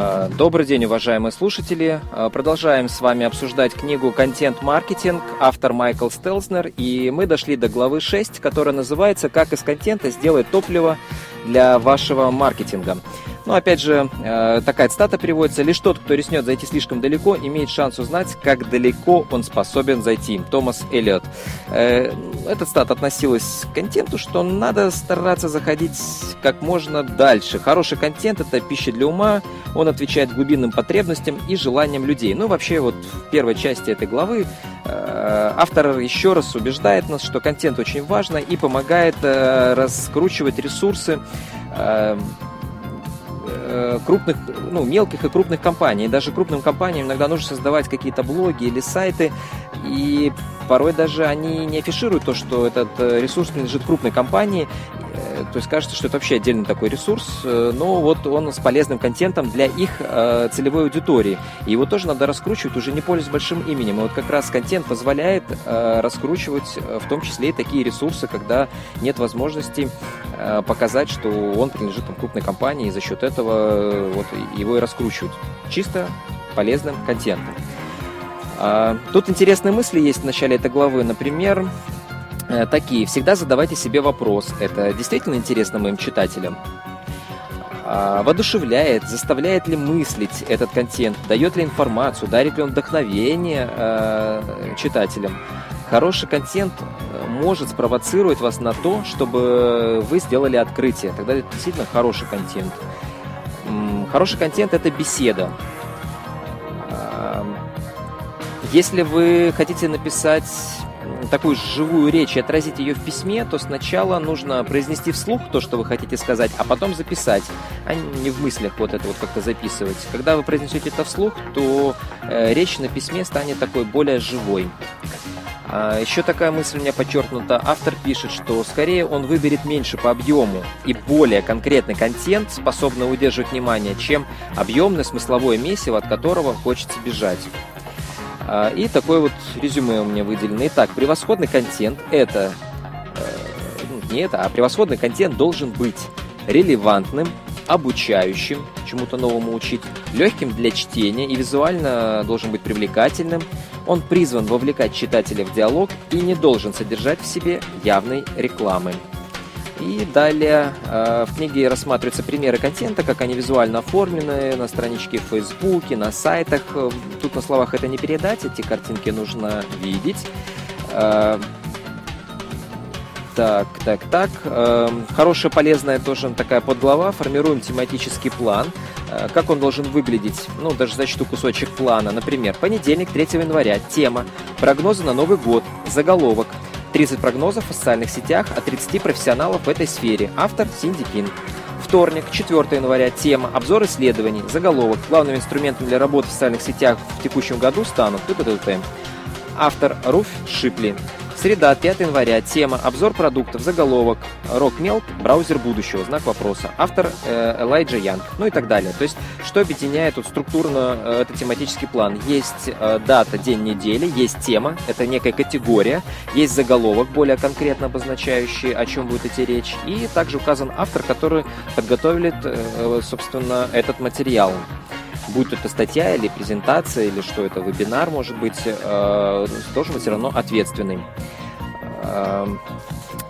Э, добрый день, уважаемые слушатели. Э, продолжаем с вами обсуждать книгу «Контент-маркетинг», автор Майкл Стелснер. И мы дошли до главы 6, которая называется «Как из контента сделать топливо для вашего маркетинга». Но ну, опять же, э, такая цитата приводится. «Лишь тот, кто рискнет зайти слишком далеко, имеет шанс узнать, как далеко он способен зайти». Томас Эллиот. Э, эта цитата относилась к контенту, что надо стараться заходить как можно дальше. Хороший контент – это пища для ума, он отвечает глубинным потребностям и желаниям людей. Ну, вообще, вот в первой части этой главы э, автор еще раз убеждает нас, что контент очень важно и помогает раскручивать ресурсы крупных, ну, мелких и крупных компаний. даже крупным компаниям иногда нужно создавать какие-то блоги или сайты, и порой даже они не афишируют то, что этот э, ресурс принадлежит крупной компании, э, то есть кажется, что это вообще отдельный такой ресурс, но вот он с полезным контентом для их целевой аудитории. И его тоже надо раскручивать, уже не пользуясь большим именем. И вот как раз контент позволяет раскручивать в том числе и такие ресурсы, когда нет возможности показать, что он принадлежит там, крупной компании, и за счет этого вот, его и раскручивать. Чисто полезным контентом. А, тут интересные мысли есть в начале этой главы. Например, э, такие. Всегда задавайте себе вопрос. Это действительно интересно моим читателям? А, воодушевляет, заставляет ли мыслить этот контент, дает ли информацию, дарит ли он вдохновение э, читателям. Хороший контент э, может спровоцировать вас на то, чтобы вы сделали открытие. Тогда это действительно хороший контент. Хороший контент – это беседа. Если вы хотите написать такую живую речь и отразить ее в письме, то сначала нужно произнести вслух то, что вы хотите сказать, а потом записать, а не в мыслях вот это вот как-то записывать. Когда вы произнесете это вслух, то э, речь на письме станет такой более живой. А еще такая мысль у меня подчеркнута. Автор пишет, что скорее он выберет меньше по объему и более конкретный контент, способный удерживать внимание, чем объемное смысловое месиво, от которого хочется бежать. А, и такое вот резюме у меня выделено. Итак, превосходный контент – это... Э, ну, не это, а превосходный контент должен быть релевантным, обучающим, чему-то новому учить, легким для чтения и визуально должен быть привлекательным. Он призван вовлекать читателя в диалог и не должен содержать в себе явной рекламы. И далее э, в книге рассматриваются примеры контента, как они визуально оформлены на страничке в Фейсбуке, на сайтах. Тут на словах это не передать, эти картинки нужно видеть. Э, так, так, так. Э, хорошая, полезная тоже такая подглава. Формируем тематический план. Э, как он должен выглядеть? Ну, даже зачту кусочек плана. Например, понедельник, 3 января. Тема. Прогнозы на Новый год. Заголовок. 30 прогнозов в социальных сетях от 30 профессионалов в этой сфере. Автор Синди Кинг. Вторник, 4 января. Тема «Обзор исследований». Заголовок. Главным инструментом для работы в социальных сетях в текущем году станут... Автор Руф Шипли. Среда, 5 января. Тема «Обзор продуктов». Заголовок «RockMelt. Браузер будущего». Знак вопроса. Автор э, Элайджа Янг. Ну и так далее. То есть, что объединяет вот структурно э, этот тематический план? Есть э, дата, день недели, есть тема, это некая категория, есть заголовок, более конкретно обозначающий, о чем будет идти речь, и также указан автор, который подготовит, э, собственно, этот материал будь это статья или презентация, или что это, вебинар, может быть, э, должен быть все равно ответственный. Э,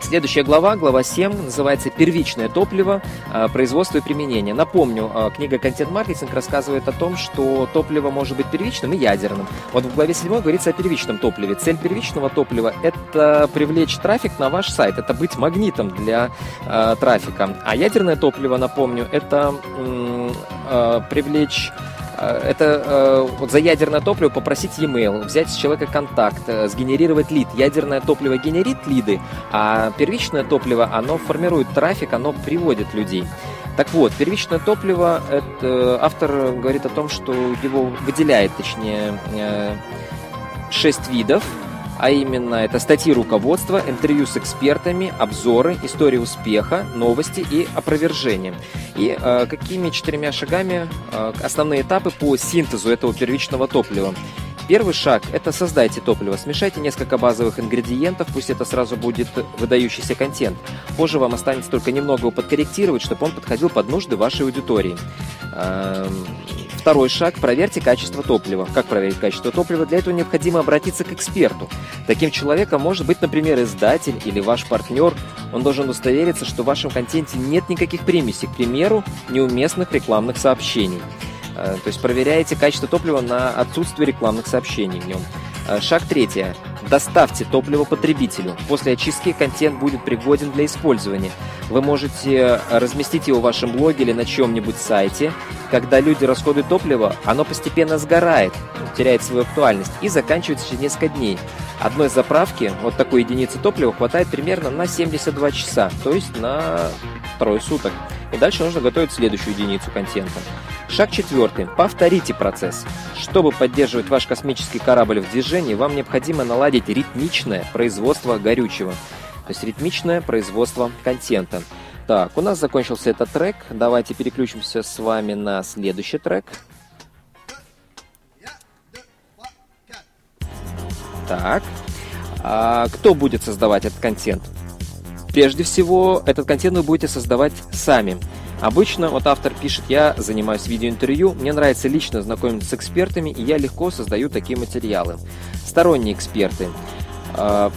следующая глава, глава 7, называется «Первичное топливо. Э, производство и применение». Напомню, книга «Контент-маркетинг» рассказывает о том, что топливо может быть первичным и ядерным. Вот в главе 7 говорится о первичном топливе. Цель первичного топлива – это привлечь трафик на ваш сайт, это быть магнитом для э, трафика. А ядерное топливо, напомню, это э, привлечь Э, это э, вот за ядерное топливо попросить e-mail, взять с человека контакт, э, сгенерировать лид. Ядерное топливо генерит лиды, а первичное топливо, оно формирует трафик, оно приводит людей. Так вот, первичное топливо, это, автор говорит о том, что его выделяет, точнее, шесть видов а именно это статьи руководства, интервью с экспертами, обзоры, истории успеха, новости и опровержения. И э, какими четырьмя шагами э, основные этапы по синтезу этого первичного топлива. Первый шаг – это создайте топливо. Смешайте несколько базовых ингредиентов, пусть это сразу будет выдающийся контент. Позже вам останется только немного его подкорректировать, чтобы он подходил под нужды вашей аудитории. Эм, второй шаг – проверьте качество топлива. Как проверить качество топлива? Для этого необходимо обратиться к эксперту. Таким человеком может быть, например, издатель или ваш партнер. Он должен удостовериться, что в вашем контенте нет никаких примесей, к примеру, неуместных рекламных сообщений. Э, то есть проверяете качество топлива на отсутствие рекламных сообщений в нем. Э, шаг третий. Доставьте топливо потребителю. После очистки контент будет пригоден для использования. Вы можете разместить его в вашем блоге или на чем-нибудь сайте. Когда люди расходуют топливо, оно постепенно сгорает, теряет свою актуальность и заканчивается через несколько дней. Одной заправки вот такой единицы топлива хватает примерно на 72 часа, то есть на трое суток. И дальше нужно готовить следующую единицу контента. Шаг четвертый. Повторите процесс. Чтобы поддерживать ваш космический корабль в движении, вам необходимо наладить ритмичное производство горючего. То есть ритмичное производство контента. Так, у нас закончился этот трек. Давайте переключимся с вами на следующий трек. Так. А кто будет создавать этот контент? Прежде всего, этот контент вы будете создавать сами. Обычно вот автор пишет, я занимаюсь видеоинтервью, мне нравится лично знакомиться с экспертами, и я легко создаю такие материалы. Сторонние эксперты. А,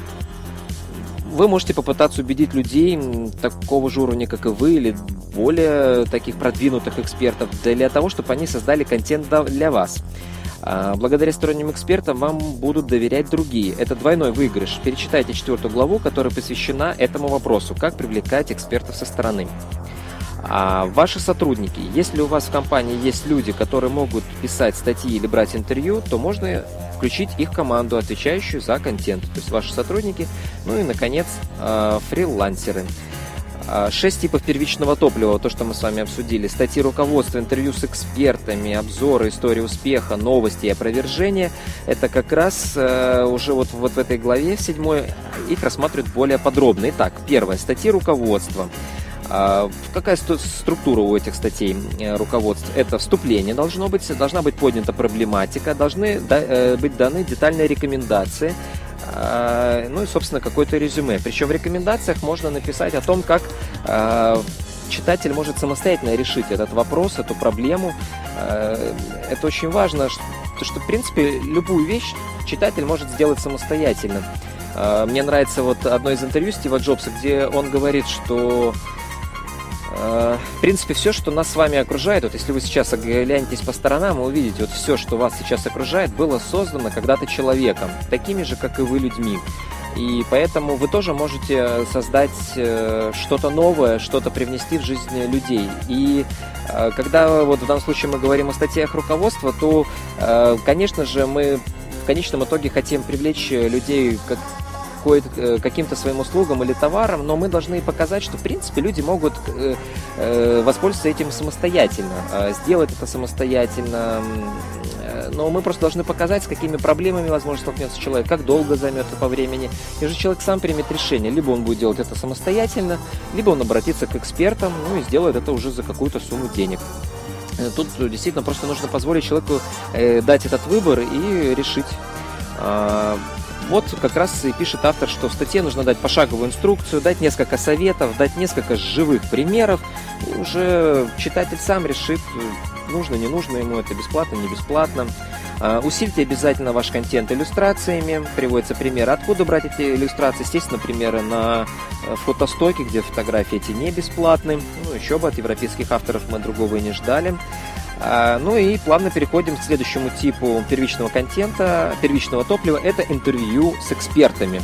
вы можете попытаться убедить людей такого же уровня, как и вы, или более таких продвинутых экспертов, для того, чтобы они создали контент для вас. А, благодаря сторонним экспертам вам будут доверять другие. Это двойной выигрыш. Перечитайте четвертую главу, которая посвящена этому вопросу, как привлекать экспертов со стороны. А ваши сотрудники, если у вас в компании есть люди, которые могут писать статьи или брать интервью, то можно включить их команду, отвечающую за контент. То есть ваши сотрудники, ну и, наконец, а, фрилансеры. А, шесть типов первичного топлива, то, что мы с вами обсудили. Статьи руководства, интервью с экспертами, обзоры, истории успеха, новости и опровержения. Это как раз э, уже вот, вот в этой главе, седьмой, их рассматривают более подробно. Итак, первое. Статьи руководства. А, какая структура у этих статей э, руководств? Это вступление должно быть, должна быть поднята проблематика, должны э, быть даны детальные рекомендации, а, ну и, собственно, какое-то резюме. Причем в рекомендациях можно написать о том, как а, читатель может самостоятельно решить этот вопрос, эту проблему. Это очень важно, что, что в принципе, любую вещь читатель может сделать самостоятельно. Мне нравится вот одно из интервью Стива Джобса, где он говорит, что в принципе, все, что нас с вами окружает, вот если вы сейчас оглянетесь по сторонам, вы увидите, вот все, что вас сейчас окружает, было создано когда-то человеком, такими же, как и вы, людьми. И поэтому вы тоже можете создать э, что-то новое, что-то привнести в жизнь людей. И э, когда вот в данном случае мы говорим о статьях руководства, то, конечно же, мы в конечном итоге хотим привлечь людей Э, каким-то своим услугам или товарам, но мы должны показать, что в принципе люди могут э, э, воспользоваться этим самостоятельно, а сделать это самостоятельно. Но мы просто должны показать, с какими проблемами, возможно, столкнется человек, как долго займет это по времени. И же человек сам примет решение. Либо он будет делать это самостоятельно, либо он обратится к экспертам, ну и сделает это уже за какую-то сумму денег. Тут действительно просто нужно позволить человеку дать этот выбор и решить. Вот как раз и пишет автор, что в статье нужно дать пошаговую инструкцию, дать несколько советов, дать несколько живых примеров. И уже читатель сам решит, нужно, не нужно ему это, бесплатно, не бесплатно. А, усильте обязательно ваш контент иллюстрациями. Приводится пример, откуда брать эти иллюстрации. Естественно, примеры на э, фотостоке, где фотографии эти не бесплатны. Ну, еще бы от европейских авторов мы другого и не ждали. А, ну и плавно переходим к следующему типу первичного контента, первичного топлива. Это интервью с экспертами.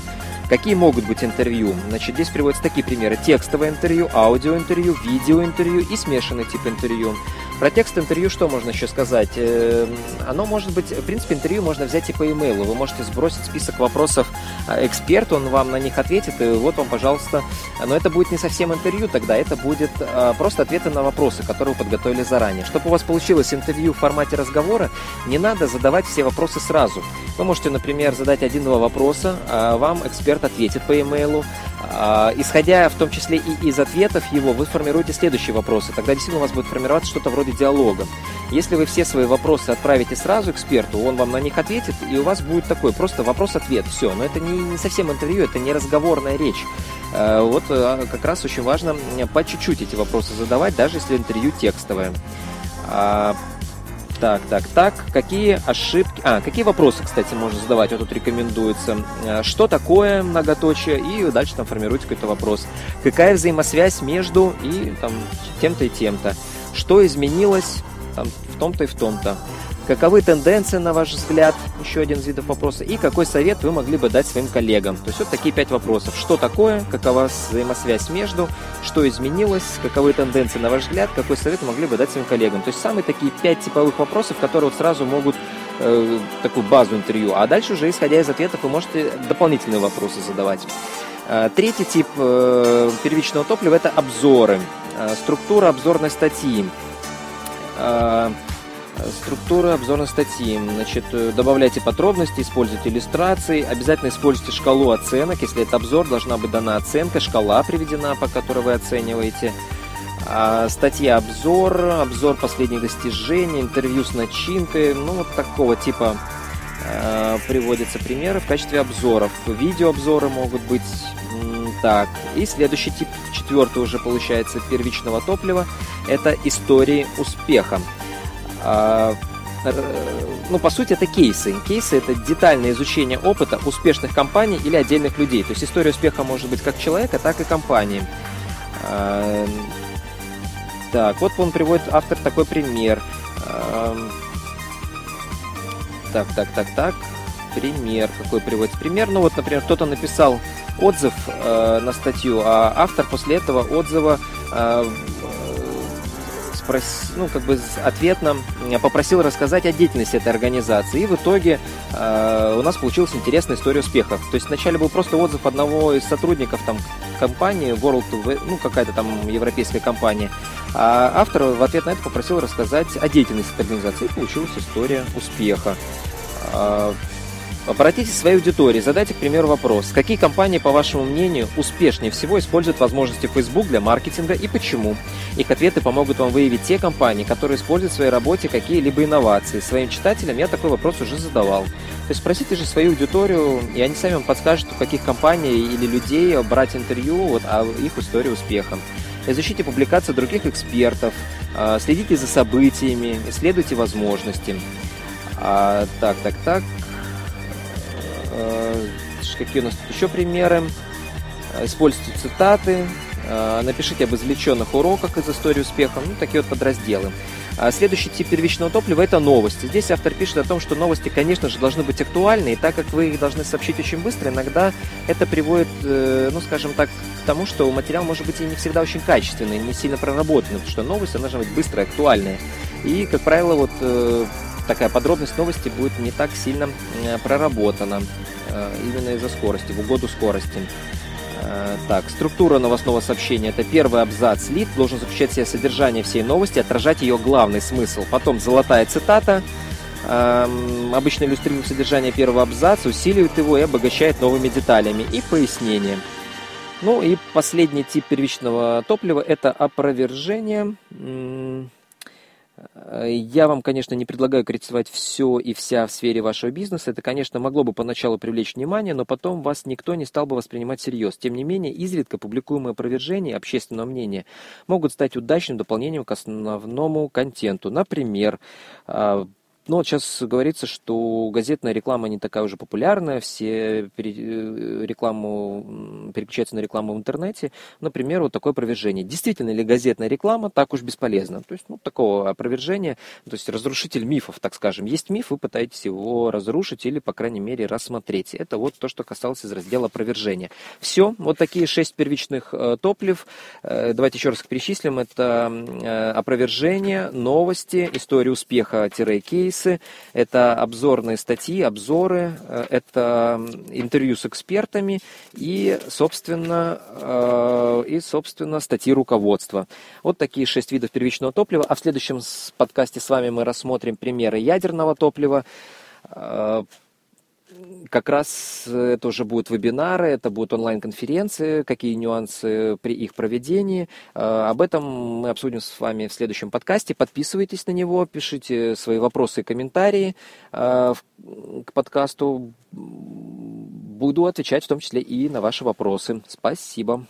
Какие могут быть интервью? Значит, здесь приводятся такие примеры. Текстовое интервью, аудиоинтервью, видеоинтервью и смешанный тип интервью. Про текст интервью что можно еще сказать? Эм, оно может быть, в принципе, интервью можно взять и по имейлу. Вы можете сбросить список вопросов а, эксперту, он вам на них ответит, и вот вам, пожалуйста. Но это будет не совсем интервью тогда, это будет а, просто ответы на вопросы, которые вы подготовили заранее. Чтобы у вас получилось интервью в формате разговора, не надо задавать все вопросы сразу. Вы можете, например, задать один-два вопроса, а вам эксперт ответит по имейлу, А, исходя в том числе и из ответов его, вы формируете следующие вопросы. Тогда действительно у вас будет формироваться что-то вроде диалога. Если вы все свои вопросы отправите сразу эксперту, он вам на них ответит, и у вас будет такой просто вопрос-ответ. Все. Но это не, не совсем интервью, это не разговорная речь. А, вот а, как раз очень важно по чуть-чуть эти вопросы задавать, даже если интервью текстовое. Так, так, так. Какие ошибки... А, какие вопросы, кстати, можно задавать? Вот тут рекомендуется. Э, что такое многоточие? И дальше там формируется какой-то вопрос. Какая взаимосвязь между и там тем-то и тем-то? Что изменилось там, в том-то и в том-то? Каковы тенденции, на ваш взгляд? Еще один из видов вопроса. И какой совет вы могли бы дать своим коллегам? То есть вот такие пять вопросов. Что такое? Какова взаимосвязь между? Что изменилось? Каковы тенденции, на ваш взгляд? Какой совет вы могли бы дать своим коллегам? То есть самые такие пять типовых вопросов, которые вот сразу могут э, такую базу интервью. А дальше уже, исходя из ответов, вы можете дополнительные вопросы задавать. Э, третий тип э, первичного топлива – это обзоры. Э, структура обзорной статьи. Структура обзорной статьи. Значит, э, добавляйте подробности, используйте иллюстрации. Обязательно используйте шкалу оценок. Если это обзор, должна быть дана оценка, шкала приведена, по которой вы оцениваете. А, статья обзор, обзор последних достижений, интервью с начинкой. Ну, вот такого типа э, приводятся примеры в качестве обзоров. Видеообзоры могут быть так. И следующий тип, четвертый уже получается, первичного топлива, это истории успеха. А, ну, по сути, это кейсы. Кейсы – это детальное изучение опыта успешных компаний или отдельных людей. То есть история успеха может быть как человека, так и компании. А, так, вот он приводит автор такой пример. А, так, так, так, так. Пример. Какой приводится пример? Ну вот, например, кто-то написал отзыв э, на статью, а автор после этого отзыва э, прос, ну, как бы ответно попросил рассказать о деятельности этой организации. И в итоге э, у нас получилась интересная история успеха. То есть вначале был просто отзыв одного из сотрудников там, компании, World, ну, какая-то там европейская компания. А автор в ответ на это попросил рассказать о деятельности этой организации. И получилась история успеха. А, Обратитесь к своей аудитории, задайте, к примеру, вопрос. Какие компании, по вашему мнению, успешнее всего используют возможности Facebook для маркетинга и почему? Их ответы помогут вам выявить те компании, которые используют в своей работе какие-либо инновации. Своим читателям я такой вопрос уже задавал. То есть спросите же свою аудиторию, и они сами вам подскажут, у каких компаний или людей брать интервью вот, о их истории успеха. Изучите публикации других экспертов, а, следите за событиями, исследуйте возможности. А, так, так, так. Э, какие у нас тут еще примеры? Э, используйте цитаты, э, напишите об извлеченных уроках из истории успеха, ну, такие вот подразделы. А следующий тип первичного топлива – это новости. Здесь автор пишет о том, что новости, конечно же, должны быть актуальны, и так как вы их должны сообщить очень быстро, иногда это приводит, ну, скажем так, к тому, что материал может быть и не всегда очень качественный, не сильно проработанный, потому что новость должна быть быстрая, актуальная. И, как правило, вот такая подробность новости будет не так сильно э, проработана э, именно из-за скорости, в угоду скорости. Э, так, структура новостного сообщения. Это первый абзац. Лид должен заключать в себе содержание всей новости, отражать ее главный смысл. Потом золотая цитата. Эм, обычно иллюстрирует содержание первого абзаца, усиливает его и обогащает новыми деталями и пояснением. Ну и последний тип первичного топлива – это опровержение. Я вам, конечно, не предлагаю критиковать все и вся в сфере вашего бизнеса. Это, конечно, могло бы поначалу привлечь внимание, но потом вас никто не стал бы воспринимать всерьез. Тем не менее, изредка публикуемые опровержения общественного мнения могут стать удачным дополнением к основному контенту. Например, а, но вот сейчас говорится, что газетная реклама не такая уже популярная, все э, рекламу, переключаются на рекламу в интернете. Например, вот такое опровержение. Действительно ли газетная реклама так уж бесполезна? То есть, ну, такого опровержения, то есть разрушитель мифов, так скажем. Есть миф, вы пытаетесь его разрушить или, по крайней мере, рассмотреть. Это вот то, что касалось из раздела опровержения. Все, вот такие шесть первичных э, топлив. Э, давайте еще раз перечислим. Это опровержение, новости, история успеха-кейс, кейсы, это обзорные статьи, обзоры, э, это интервью с экспертами и, собственно, э, и, собственно, статьи руководства. Вот такие шесть видов первичного топлива. А в следующем подкасте с вами мы рассмотрим примеры ядерного топлива, э, как раз это уже будут вебинары, это будут онлайн-конференции, какие нюансы при их проведении. Об этом мы обсудим с вами в следующем подкасте. Подписывайтесь на него, пишите свои вопросы и комментарии к подкасту. Буду отвечать в том числе и на ваши вопросы. Спасибо.